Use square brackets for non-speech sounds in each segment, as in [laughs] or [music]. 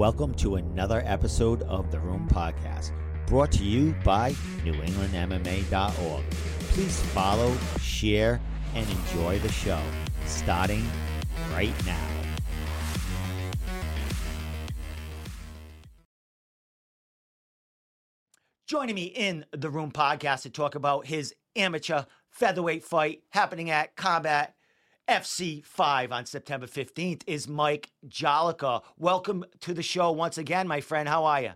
Welcome to another episode of the Room Podcast, brought to you by NewEnglandMMA.org. Please follow, share, and enjoy the show, starting right now. Joining me in the Room Podcast to talk about his amateur featherweight fight happening at Combat FC5 on September 15th is Mike Jolicoeur. Welcome to the show once again, my friend. How are you?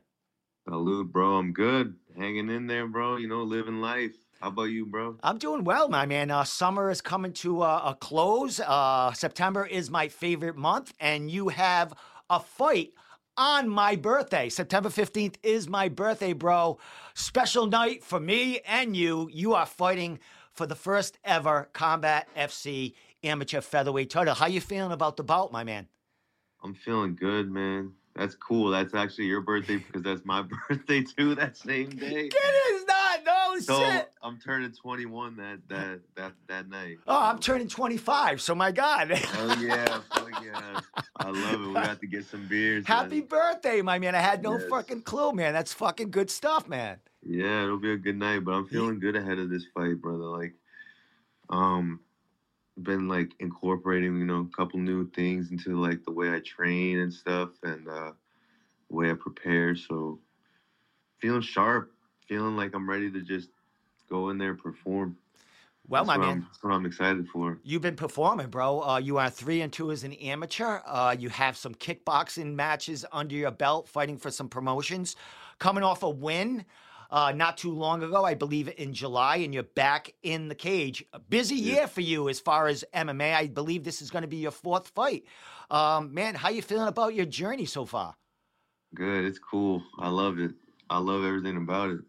Salute, bro. I'm good. Hanging in there, bro. You know, living life. How about you, bro? I'm doing well, my man. Uh, summer is coming to uh, a close. Uh, September is my favorite month, and you have a fight on my birthday. September 15th is my birthday, bro. Special night for me and you. You are fighting for the first ever Combat FC amateur featherweight title. How you feeling about the bout, my man? I'm feeling good, man. That's cool. That's actually your birthday because that's my [laughs] birthday too. That same day. [laughs] It is not. No So shit. I'm turning 21 that that that that night. Oh, I'm turning 25. So my God. Oh yeah, fuck [laughs] yeah. I love it. We got to get some beers. Happy man. birthday, my man. I had no Yes. fucking clue, man. That's fucking good stuff, man. Yeah, it'll be a good night, but I'm feeling good ahead of this fight, brother. Like, um, been like incorporating, you know, a couple new things into like the way I train and stuff, and uh, the way I prepare. So, feeling sharp, feeling like I'm ready to just go in there and perform. Well, That's my man. I'm, that's what I'm excited for. You've been performing, bro. Uh, you are three and two as an amateur. Uh, you have some kickboxing matches under your belt, fighting for some promotions. Coming off a win uh, not too long ago, I believe in July, and you're back in the cage. A busy Yeah. year for you as far as MMA. I believe this is going to be your fourth fight. Um, man, how you feeling about your journey so far? Good. It's cool. I love it. I love everything about it.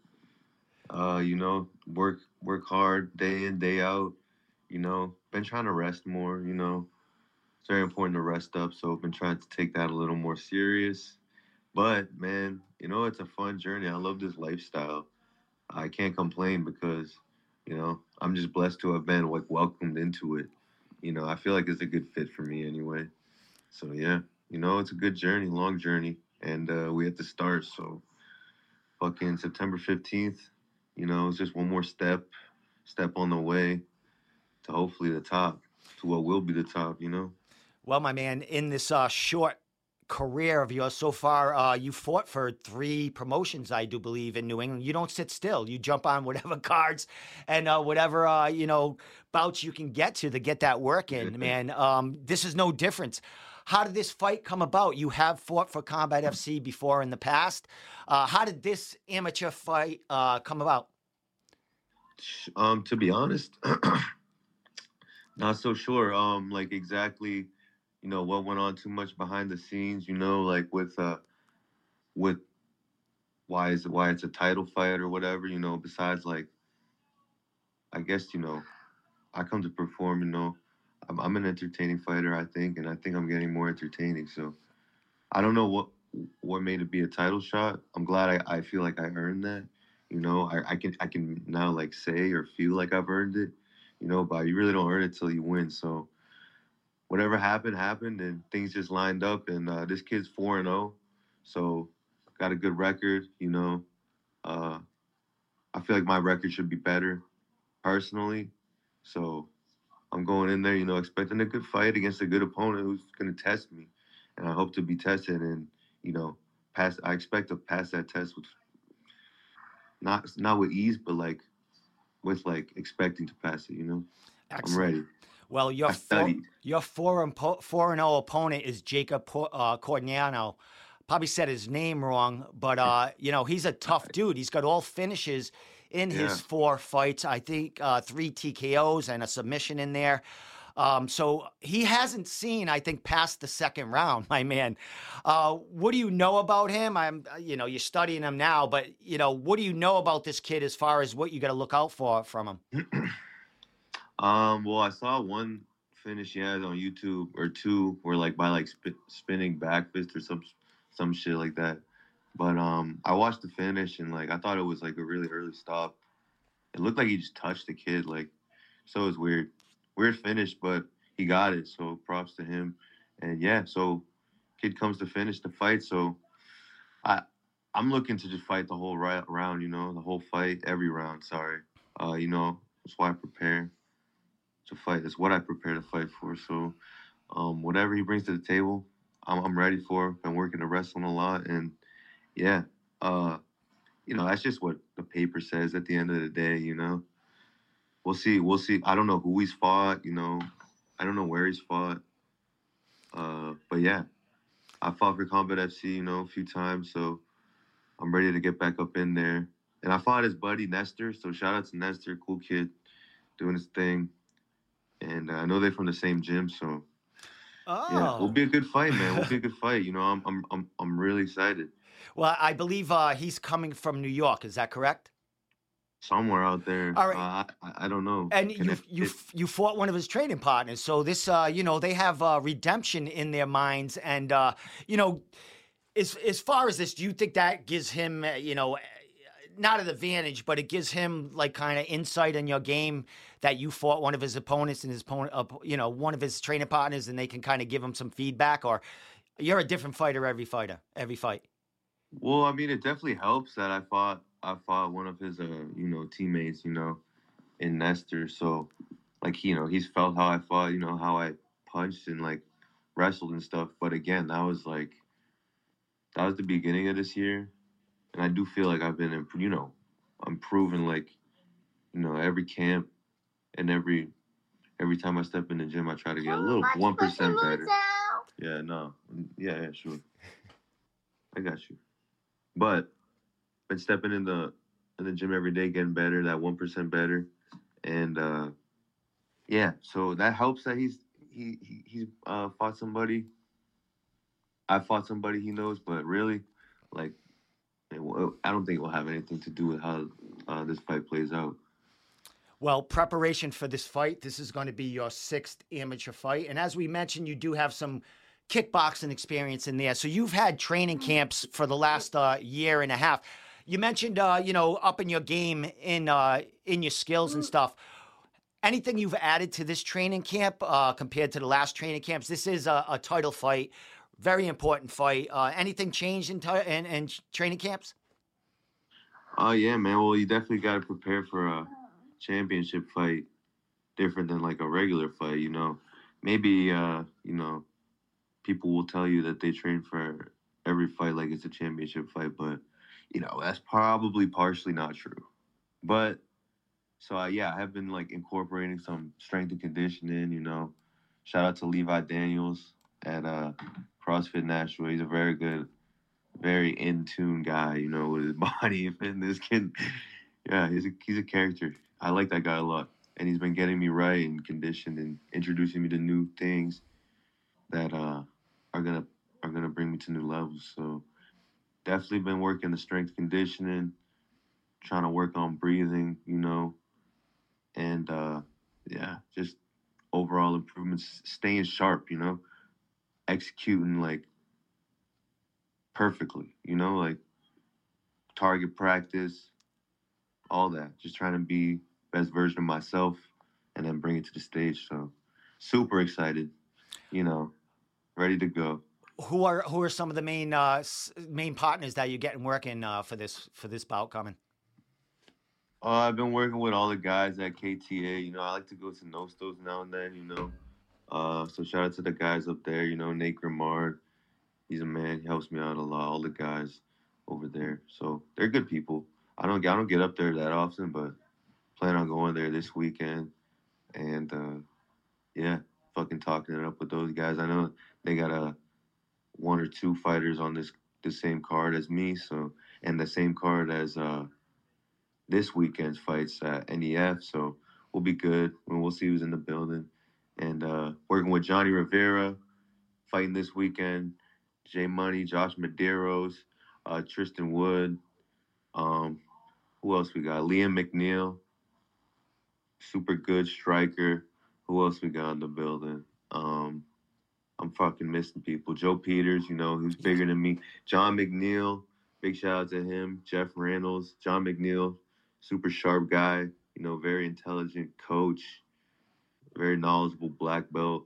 Uh, you know, work work hard day in, day out. You know, been trying to rest more, you know. It's very important to rest up, so I've been trying to take that a little more serious. But man, you know, it's a fun journey. I love this lifestyle. I can't complain because, you know, I'm just blessed to have been like welcomed into it. You know, I feel like it's a good fit for me anyway. So yeah, you know, it's a good journey, long journey and uh, we had to start. So, fucking September fifteenth, you know, it's just one more step, step on the way to hopefully the top, to what will be the top. You know. Well, my man, in this uh, short career of yours so far, uh, you fought for three promotions, I do believe, in New England. You don't sit still. You jump on whatever [laughs] cards and uh, whatever uh, you know bouts you can get to to get that work in, man. Um, this is no different. How did this fight come about? You have fought for Combat FC before in the past. Uh, how did this amateur fight uh, come about? Um, to be honest, [clears throat] not so sure. Um, like exactly, you know, what went on too much behind the scenes. You know, like with uh, with why is it why it's a title fight or whatever. You know, besides like, I guess you know, I come to perform. You know, I'm, I'm an entertaining fighter. I think, and I think I'm getting more entertaining. So, I don't know what what made it be a title shot. I'm glad I, I feel like I earned that. You know, I, I can I can now like say or feel like I've earned it. You know, but you really don't earn it till you win. So whatever happened happened, and things just lined up. And uh, this kid's four and zero, so got a good record. You know, uh, I feel like my record should be better, personally. So I'm going in there, you know, expecting a good fight against a good opponent who's going to test me, and I hope to be tested and you know pass. I expect to pass that test with not not with ease, but like with like expecting to pass it. You know, I'm ready. Well, your four, your four and four and zero opponent is Jacob uh, Cordiano. Probably said his name wrong, but uh, you know he's a tough dude. He's got all finishes in his four fights. I think uh, three TKOs and a submission in there. Um, so he hasn't seen, I think, past the second round, [laughs] my man. Uh, what do you know about him? I'm, uh, you know, you're studying him now, but you know, what do you know about this kid as far as what you got to look out for from him? [clears throat] Um, well, I saw one finish he had on YouTube or two, where like by like sp- spinning back fist or some some shit like that. But um, I watched the finish and like I thought it was like a really early stop. It looked like he just touched the kid, like so it was weird, weird finish, but he got it. So props to him. And yeah, so kid comes to finish the fight. So I I'm looking to just fight the whole round. You know, the whole fight, every round. Sorry. Uh, you know, that's why I prepare to fight. That's what I prepare to fight for. So, um, whatever he brings to the table, I'm, I'm ready for. Been working to wrestling a lot, and yeah, uh, you know, that's just what the paper says at the end of the day. You know, we'll see. We'll see. I don't know who he's fought. You know, I don't know where he's fought. Uh, but yeah, I fought for Combat FC, you know, a few times, so I'm ready to get back up in there. And I fought his buddy Nestor, so shout out to Nestor, cool kid, doing his thing. And uh, I know they're from the same gym, so Oh. yeah, will be a good fight, man. Will be a good fight. You know, I'm I'm I'm I'm really excited. Well, I believe uh, he's coming from New York. Is that correct? Somewhere out there, All right. uh, I, I don't know. And you you you fought one of his training partners. So this uh, you know they have uh, redemption in their minds, and uh, you know, as as far as this, do you think that gives him uh, you know? Not an advantage, but it gives him like kind of insight in your game that you fought one of his opponents and his opponent, uh, you know, one of his training partners, and they can kind of give him some feedback. Or you're a different fighter every fighter, every fight. Well, I mean, it definitely helps that I fought I fought one of his uh you know teammates, you know, in Nestor. So like you know he's felt how I fought, you know how I punched and like wrestled and stuff. But again, that was like that was the beginning of this year, and I do feel like I've been you know I'm improving like you know every camp and every every time I step in the gym, I try to get a little one percent better. Yeah, no. Yeah, yeah, sure. I got you. But been stepping in the in the gym every day, getting better, that one percent better. And uh yeah, so that helps that he's he, he he's uh fought somebody. I fought somebody he knows, but really, like I don't think it will have anything to do with how uh, this fight plays out. Well, preparation for this fight. This is going to be your sixth amateur fight. And as we mentioned, you do have some kickboxing experience in there. So you've had training camps for the last uh, year and a half. You mentioned, uh, you know, up in your game in uh, in your skills and stuff. Anything you've added to this training camp uh, compared to the last training camps? This is a, a title fight, very important fight. Uh, anything changed in, ti- in, in training camps? Oh yeah, man. Well, you definitely got to prepare for a championship fight, different than like a regular fight. You know, maybe uh, you know, people will tell you that they train for every fight like it's a championship fight, but you know that's probably partially not true. But so uh, yeah, I have been like incorporating some strength and conditioning. You know, shout out to Levi Daniels at uh, CrossFit Nashua. He's a very good very in tune guy, you know, with his [laughs] body and fitness. Can, yeah, he's a he's a character. I like that guy a lot, and he's been getting me right and conditioned and introducing me to new things that uh are gonna are gonna bring me to new levels. So definitely been working the strength conditioning, trying to work on breathing, you know, and uh yeah, just overall improvements, staying sharp, you know, executing like perfectly, you know, like target practice, all that. Just trying to be best version of myself and then bring it to the stage. So super excited, you know, ready to go. Who are who are some of the main uh, s- main partners that you're getting working uh, for this for this bout coming? Uh, I've been working with all the guys at KTA. You know, I like to go to Nostos now and then, you know. Uh, so shout out to the guys up there, you know, Nate Grimard. He's a man. He helps me out a lot. All the guys over there. So they're good people. I don't I don't get up there that often, but plan on going there this weekend. And uh, yeah, fucking talking it up with those guys. I know they got a one or two fighters on this the same card as me, so and the same card as uh this weekend's fights at NEF. So we'll be good. We'll see who's in the building. And uh, working with Johnny Rivera, fighting this weekend. Jay Money, Josh Medeiros, uh, Tristan Wood. Um, who else we got? Liam McNeil, super good striker. Who else we got in the building? Um, I'm fucking missing people. Joe Peters, you know, who's bigger than me. John McNeil, big shout out to him. Jeff Reynolds, John McNeil, super sharp guy, you know, very intelligent coach, very knowledgeable black belt.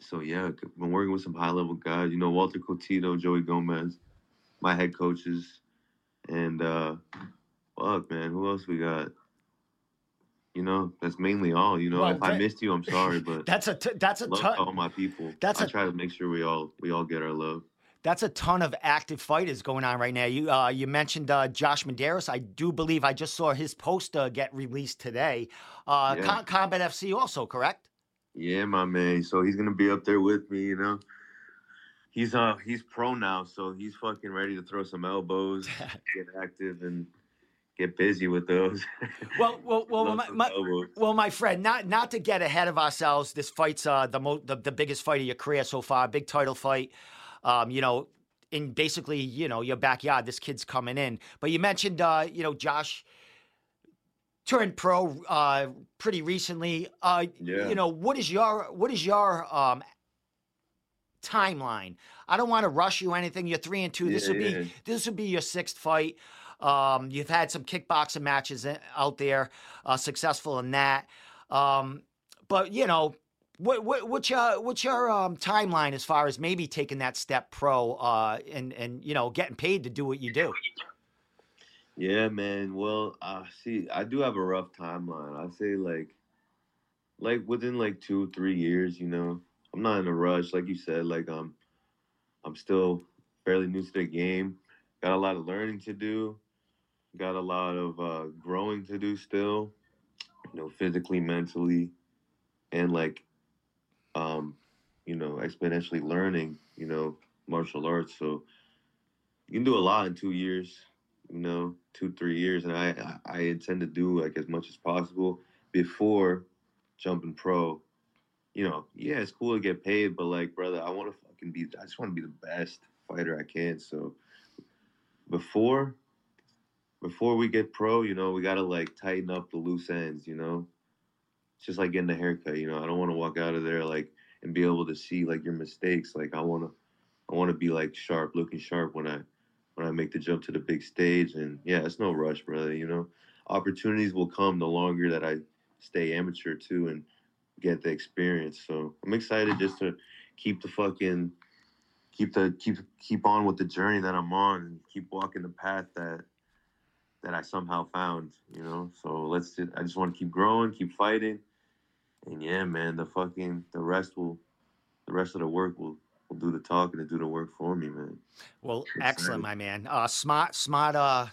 So yeah, been working with some high level guys. You know, Walter Cotito, Joey Gomez. my head coaches, and uh, fuck, man, who else we got? You know, that's mainly all. You know, Well, if I missed you, I'm sorry, but [laughs] That's a t- that's a love ton. to all my people. That's I a- try to make sure we all we all get our love. That's a ton of active fighters going on right now. You uh, you mentioned uh, Josh Medeiros. I do believe I just saw his poster get released today. Uh, Yeah. Com- Combat FC also, correct? Yeah, my man. So he's gonna be up there with me, you know. He's uh he's pro now, so he's fucking ready to throw some elbows, [laughs] get active, and get busy with those. [laughs] Well, well, well, my, my, well, my friend, not not to get ahead of ourselves. This fight's uh, the, mo- the the biggest fight of your career so far, big title fight. Um, you know, in basically, you know, your backyard. This kid's coming in. But you mentioned, uh, you know, Josh turned pro uh, pretty recently. Uh, Yeah. You know, what is your what is your um, timeline? I don't want to rush you anything. You're three and two. This Yeah, would be this would be your sixth fight. Um, you've had some kickboxing matches out there, uh, successful in that. Um, but you know, what, what what's your what's your um, timeline as far as maybe taking that step pro uh, and and you know getting paid to do what you do? Yeah, man. Well, uh see, I do have a rough timeline. I say like like within like two, three years, you know. I'm not in a rush, like you said, like um I'm still fairly new to the game. Got a lot of learning to do. Got a lot of uh growing to do still, you know, physically, mentally, and like um, you know, exponentially learning, you know, martial arts. So you can do a lot in two years you know, two three years, and I I intend to do like as much as possible before jumping pro. You know, yeah, it's cool to get paid, but like, brother, I want to fucking be. I just want to be the best fighter I can. So before before we get pro, you know, we gotta like tighten up the loose ends. You know, it's just like getting a haircut. You know, I don't want to walk out of there like and be able to see like your mistakes. Like I want to I want to be like sharp, looking sharp when I when I make the jump to the big stage. And yeah, it's no rush, brother. You know, opportunities will come the longer that I stay amateur too and get the experience. So I'm excited just to keep the fucking keep the keep keep on with the journey that I'm on and keep walking the path that that I somehow found. You know, so let's. Just, I just want to keep growing, keep fighting, and yeah, man, the fucking the rest will the rest of the work will will do the talking and do the work for me, man. Well, Excited. excellent, my man. Uh, smart, smart, uh,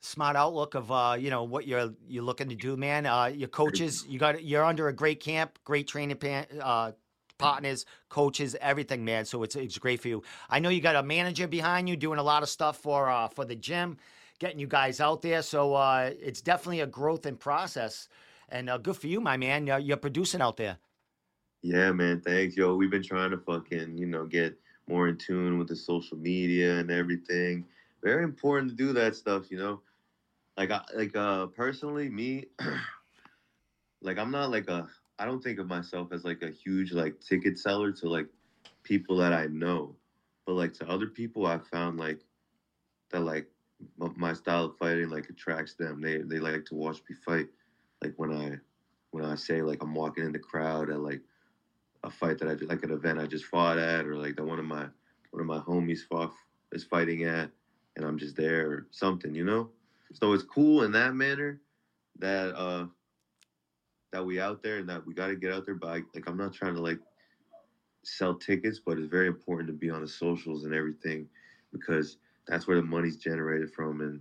smart outlook of uh, you know what you're you're looking to do, man. Uh, your coaches, you got you're under a great camp, great training pan, uh, partners, coaches, everything, man. So it's it's great for you. I know you got a manager behind you doing a lot of stuff for uh, for the gym, getting you guys out there. So uh, it's definitely a growth and process, and uh, good for you, my man. You're, you're producing out there. Yeah, man. Thanks, yo. We've been trying to fucking, you know, get more in tune with the social media and everything. Very important to do that stuff, you know. Like, I, like, uh, personally, me, [clears throat] like, I'm not like a. I don't think of myself as like a huge like ticket seller to like people that I know, but like to other people, I found like that like my style of fighting like attracts them. They they like to watch me fight. Like when I when I say like I'm walking in the crowd at like a fight that I just like an event I just fought at, or like that one of my one of my homies fought is fighting at, and I'm just there or something, you know. So it's cool in that manner that uh that we out there and that we got to get out there. But I, like I'm not trying to like sell tickets, but it's very important to be on the socials and everything because that's where the money's generated from and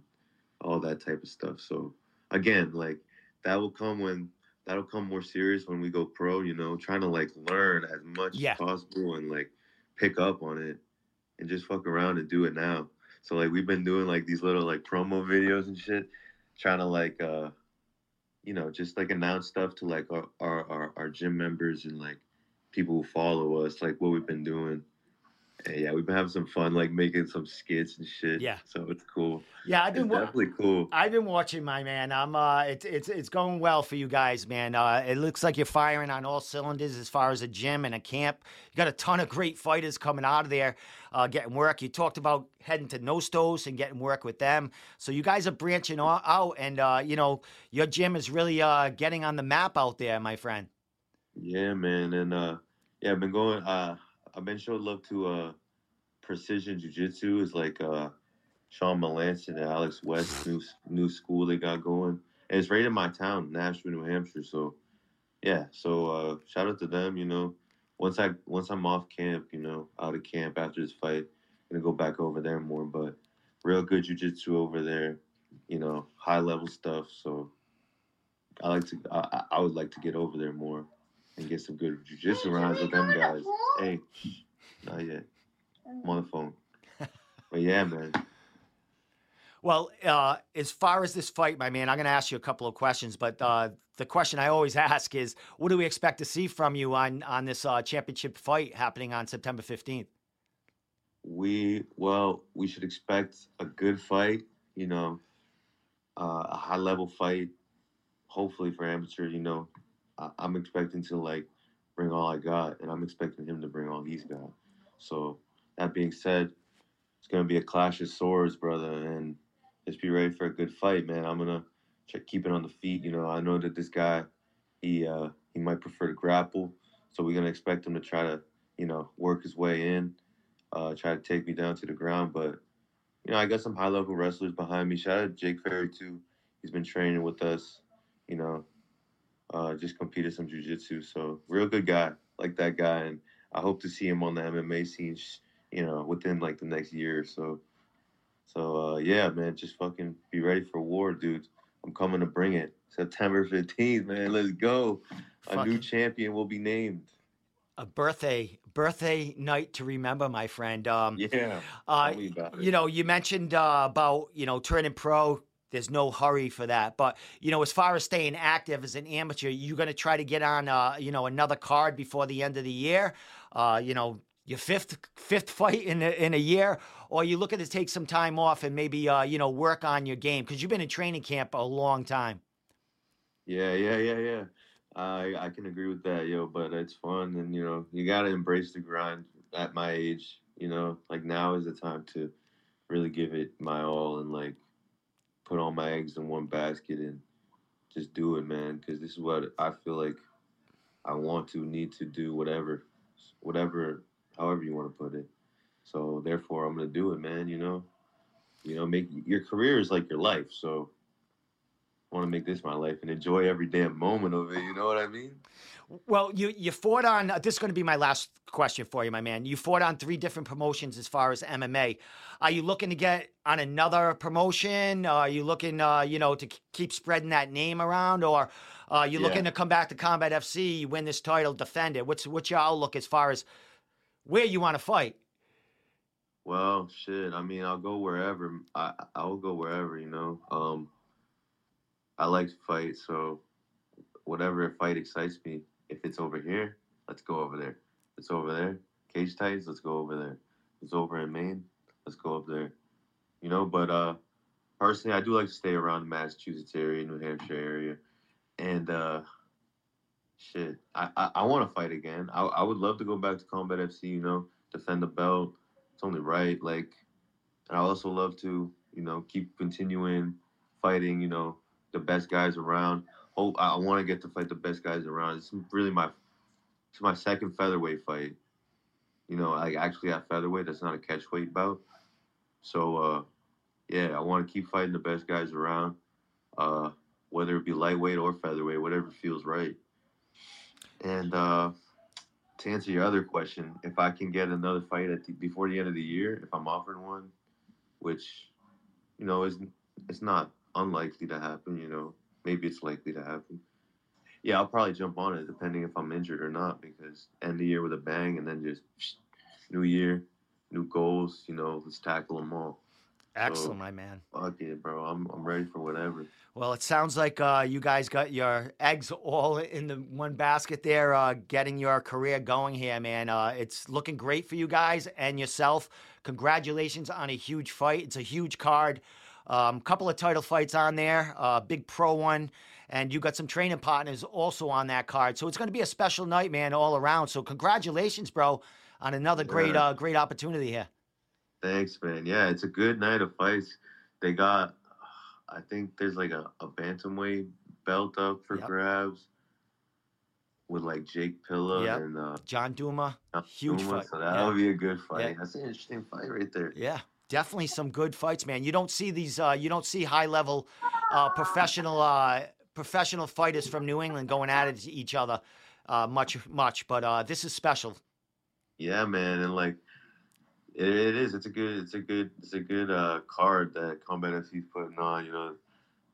all that type of stuff. So again, like that will come when that'll come more serious when we go pro, you know, trying to like learn as much Yeah. as possible and like pick up on it and just fuck around and do it now. So like we've been doing like these little like promo videos and shit, trying to like uh you know, just like announce stuff to like our our, our, our gym members and like people who follow us, like what we've been doing. Yeah, we've been having some fun, like making some skits and shit. Yeah. So it's cool. Yeah, I've It's been. wa- definitely cool. I've been watching, my man. I'm. Uh, it's it's it's going well for you guys, man. Uh, it looks like you're firing on all cylinders as far as a gym and a camp. You got a ton of great fighters coming out of there, uh, getting work. You talked about heading to Nostos and getting work with them. So you guys are branching out, and uh, you know your gym is really uh, getting on the map out there, my friend. Yeah, man, and uh, yeah, I've been going. Uh, I've been showing love to uh, precision jujitsu. Is like uh, Sean Melanson and Alex West, new new school they got going. And it's right in my town, Nashua, New Hampshire. So yeah, so uh, shout out to them. You know, once I once I'm off camp, you know, out of camp after this fight, I'm gonna go back over there more. But real good jujitsu over there. You know, high level stuff. So I like to. I, I would like to get over there more and get some good jujitsu rounds with them guys. Hey, not yet. I'm on the phone. [laughs] But yeah, man. Well, uh, as far as this fight, my man, I'm going to ask you a couple of questions, but uh, the question I always [laughs] ask is, what do we expect to see from you on on this uh, championship fight happening on September 15th? We well, we should expect a good fight. You know, uh, a high level fight. Hopefully for amateur, you know, I, I'm expecting to like bring all I got, and I'm expecting him to bring all he's got. So that being said, it's gonna be a clash of swords, brother, and just be ready for a good fight, man. I'm gonna check, keep it on the feet. You know, I know that this guy, he uh, he might prefer to grapple, so we're gonna expect him to try to, you know, work his way in, uh, try to take me down to the ground. But you know, I got some high level wrestlers behind me. Shout out Jake Ferry too. He's been training with us. You know, uh, just competed some jujitsu. So real good guy, like that guy, and I hope to see him on the MMA scene. You know, within like the next year or so. So uh, yeah, man, just fucking be ready for war, dude. I'm coming to bring it. September 15th, man. Let's go. A new champion will be named. A birthday birthday night to remember, my friend. Um, Yeah. uh, tell me about it. you know, you mentioned uh, about you know turning pro. There's no hurry for that, but you know, as far as staying active as an amateur, you're going to try to get on, uh, you know, another card before the end of the year. Uh, you know, your fifth fifth [laughs] fight in a, in a year, or you looking to take some time off and maybe uh, you know work on your game because you've been in training camp a long time. Yeah, yeah, yeah, yeah. I I can agree with that, yo. But it's fun, and you know, you gotta embrace the grind at my age. You know, like now is the time to really give it my all and like put all my eggs in one basket and just do it, man. Because this is what I feel like I want to, need to do, whatever, whatever, however you want to put it. So therefore, I'm gonna do it, man. You know, you know, make your career is like your life. So want to make this my life and enjoy every damn moment of it. You know what I mean? Well, you you fought on. uh, This is going to be my last question for you, my man. You fought on three different promotions as far as MMA. Are you looking to get on another promotion? Are you looking, uh, you know, to keep spreading that name around, or are you Yeah. looking to come back to Combat FC, win this title, defend it? What's what's your outlook as far as where you want to fight? Well, shit. I mean, I'll go wherever. I I will go wherever. You know. Um. I like to fight, so whatever fight excites me. If it's over here, let's go over there. If it's over there. Cage Titans, let's go over there. If it's over in Maine, let's go up there. You know, but uh, personally, I do like to stay around the Massachusetts area, New Hampshire area, and uh, shit, I I, I want to fight again. I I would love to go back to Combat FC. You know, defend the belt. It's only right. Like, and I also love to you know keep continuing fighting. You know, the best guys around. Oh, I want to get to fight the best guys around. It's really my it's my second featherweight fight. You know, I actually have featherweight. That's not a catchweight bout. So uh, yeah, I want to keep fighting the best guys around, uh, whether it be lightweight or featherweight, whatever feels right. And uh, to answer your other question, if I can get another fight at the, before the end of the year, if I'm offered one, which you know is it's not unlikely to happen. You know, maybe it's likely to happen. Yeah, I'll probably jump on it depending if I'm injured or not because end the year with a bang and then just new year, new goals. You know, let's tackle them all. Excellent, my man. Fuck it, bro. I'm I'm ready for whatever. Well, it sounds like uh, you guys got your eggs all in the one basket there, uh, getting your career going here, man. Uh, it's looking great for you guys and yourself. Congratulations on a huge fight. It's a huge card. Um, couple of title fights on there, uh, big pro one, and you got some training partners also on that card. So it's going to be a special night, man, all around. So congratulations, bro, on another great, uh, great opportunity here. Thanks, man. Yeah, it's a good night of fights. They got, I think there's like a, a bantamweight belt up for Yep. grabs with like Jake Pillow Yep. and uh, John Duma, John huge Duma, fight. So that'll Yeah. be a good fight. Yeah. That's an interesting fight right there. Yeah. Definitely some good fights, man. You don't see these. Uh, you don't see high level, uh, professional, uh, professional fighters from New England going at it each other uh, much, much. But uh, this is special. Yeah, man, and like it, it is. It's a good. It's a good. It's a good uh, card that Combat FC's putting on. You know,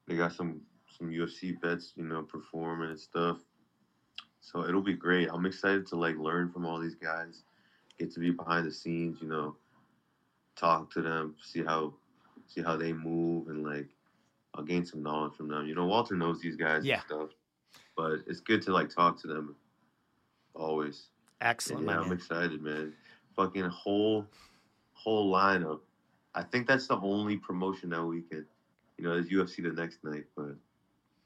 they got some some UFC vets. You know, performing and stuff. So it'll be great. I'm excited to like learn from all these guys. Get to be behind the scenes. You know, talk to them, see how see how they move, and like I'll gain some knowledge from them. You know, Walter knows these guys Yeah. and stuff, but it's good to like talk to them always. And Excellent, yeah, my I'm excited, man. Fucking whole whole lineup. I think that's the only promotion that weekend. You know, there's UFC the next night, but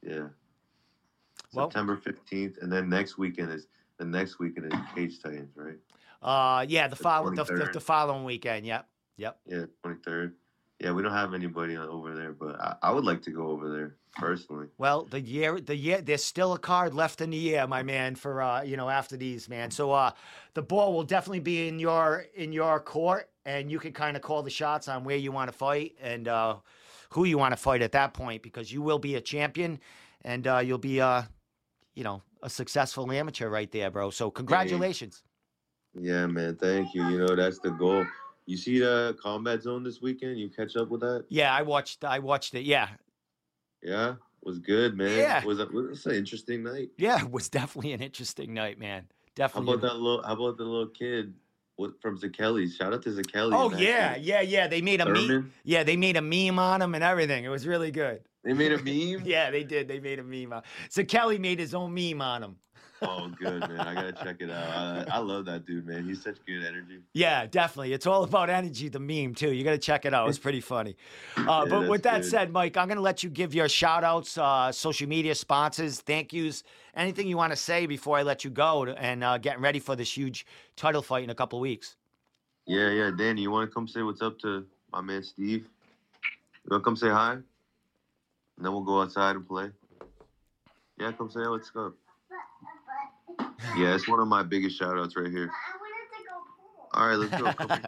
yeah. Well- September fifteenth, and then next weekend is the next weekend is Cage Titans, right? Uh, yeah, the The follow the, the, the following weekend. Yep, yep. Yeah, twenty third. Yeah, we don't have anybody over there, but I, I would like to go over there personally. Well, the year, the year, there's still a card left in the year, my man. For uh, you know, after these, man. So uh, the ball will definitely be in your in your court, and you can kind of call the shots on where you want to fight and uh, who you want to fight at that point, because you will be a champion, and uh, you'll be uh, you know, a successful amateur right there, bro. So congratulations. Yeah, man. Thank you. You know, that's the goal. You see the combat zone this weekend? You catch up with that? Yeah, I watched. I watched it. Yeah, Yeah, was good, man. Yeah. was it was an interesting night. yeah, it was definitely an interesting night, man. Definitely. How about that little? How about the little kid from Zakeli? Shout out to Zakeli. Oh yeah, kid. yeah, yeah. They made a meme. Yeah, they made a meme on him and everything. It was really good. They made a [laughs] meme. Yeah, they did. They made a meme. On. So Kelly made his own meme on him. Oh, good man. I gotta check it out. I, I love that dude, man. He's such good energy. Yeah, definitely. It's all about energy. The meme too. You got to check it out. It's pretty funny. Uh, [laughs] Yeah, but with that good. said, Mike, I'm gonna let you give your shout outs, uh, social media sponsors, thank yous, anything you want to say before I let you go, and uh, getting ready for this huge title fight in a couple weeks. Yeah, yeah. Danny, you want to come say what's up to my man Steve? You want to come say hi? And then we'll go outside and play. Yeah, come say what's up. Yeah, it's one of my biggest shout outs right here. All right, let's go. Come, here.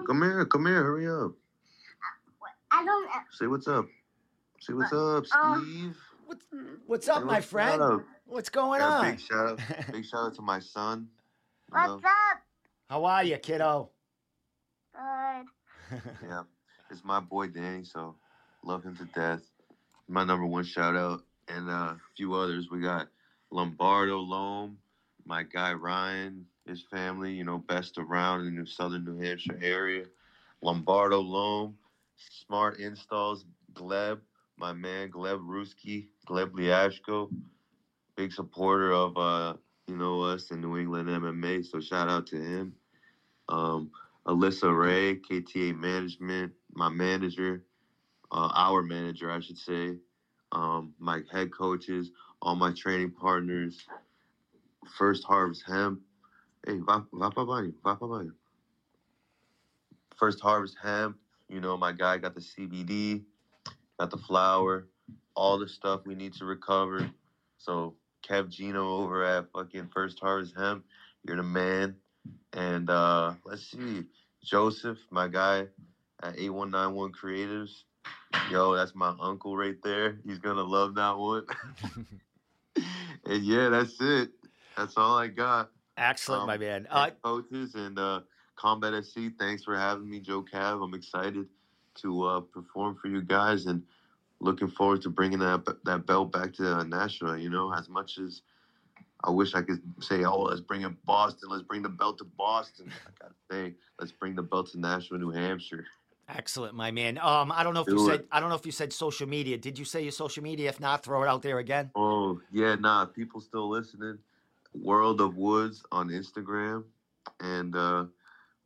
[laughs] come here, come here, hurry up. I don't. Say what's up. Say what's up, Um, Steve. What's, what's Say up, my what's friend? up. What's going Yeah, on? big shout out. [laughs] Big shout out to my son. you know? What's up? How are you, kiddo? Good. [laughs] Yeah, it's my boy Danny, so love him to death. My number one shout out, and uh, a few others. We got Lombardo Loam, my guy Ryan, his family, you know, best around in the New Southern New Hampshire area. Lombardo Loam, Smart Installs, Gleb, my man Gleb Ruski, Gleb Liashko, big supporter of uh, you know us in New England MMA. So shout out to him. Um, Alyssa Ray, KTA Management, my manager, uh, our manager, I should say, um, my head coaches, all my training partners, First Harvest Hemp. Hey, va, va pa baño, va pa baño. First Harvest Hemp, you know, my guy got the CBD, got the flour, all the stuff we need to recover. So, Kev Gino over at fucking First Harvest Hemp, you're the man. And uh, let's see, Joseph, my guy at 8191 Creatives. Yo, that's my uncle right there. He's gonna love that one. [laughs] [laughs] and yeah, that's it. That's all I got. Excellent, Um, my man. Uh, coaches and uh, Combat FC. Thanks for having me, Joe Cav. I'm excited to uh, perform for you guys and looking forward to bringing that that belt back to uh, national. You know, as much as I wish I could say, oh, let's bring it Boston. Let's bring the belt to Boston. I gotta say, let's bring the belt to Nashua, New Hampshire. Excellent, my man. Um, I don't know if you Do said. I don't know if you said social media. Did you say your social media? If not, throw it out there again. Oh yeah, nah. People still listening. World of Woodz on Instagram and uh,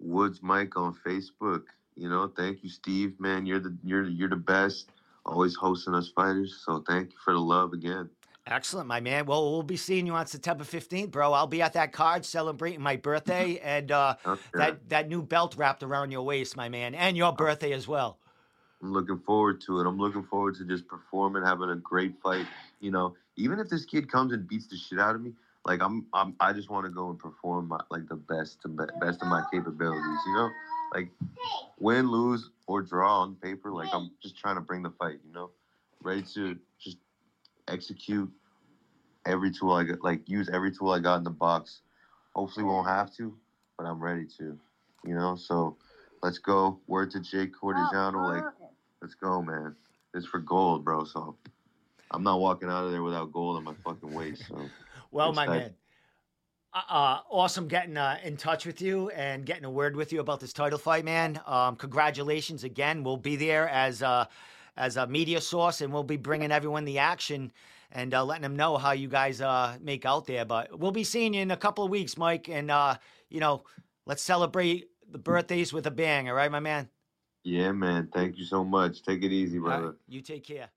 Woodz Mike on Facebook. You know, thank you, Steve. Man, you're the you're you're the best. Always hosting us fighters. So thank you for the love again. Excellent, my man. Well, we'll be seeing you on September 15th, bro. I'll be at that card celebrating my birthday [laughs] and uh, Okay. that that new belt wrapped around your waist, my man, and your birthday as well. I'm looking forward to it. I'm looking forward to just performing, having a great fight. You know, even if this kid comes and beats the shit out of me, like I'm, I'm I just want to go and perform my, like the best best of my capabilities. You know, like win, lose, or draw on paper. Like I'm just trying to bring the fight. You know, ready to just execute every tool I got. Like use every tool I got in the box. Hopefully, won't have to, but I'm ready to. You know, so let's go. Word to Jake Cordigiano. Like, let's go, man. It's for gold, bro. So I'm not walking out of there without gold on my fucking waist. So. [laughs] Well, my man, uh, uh, awesome getting uh, in touch with you and getting a word with you about this title fight, man. Um, congratulations again. We'll be there as uh, as a media source, and we'll be bringing everyone the action and uh, letting them know how you guys uh, make out there. But we'll be seeing you in a couple of weeks, Mike, and uh, you know, let's celebrate the birthdays with a bang. All right, my man. Yeah, man. Thank you so much. Take it easy, brother. Right, you take care.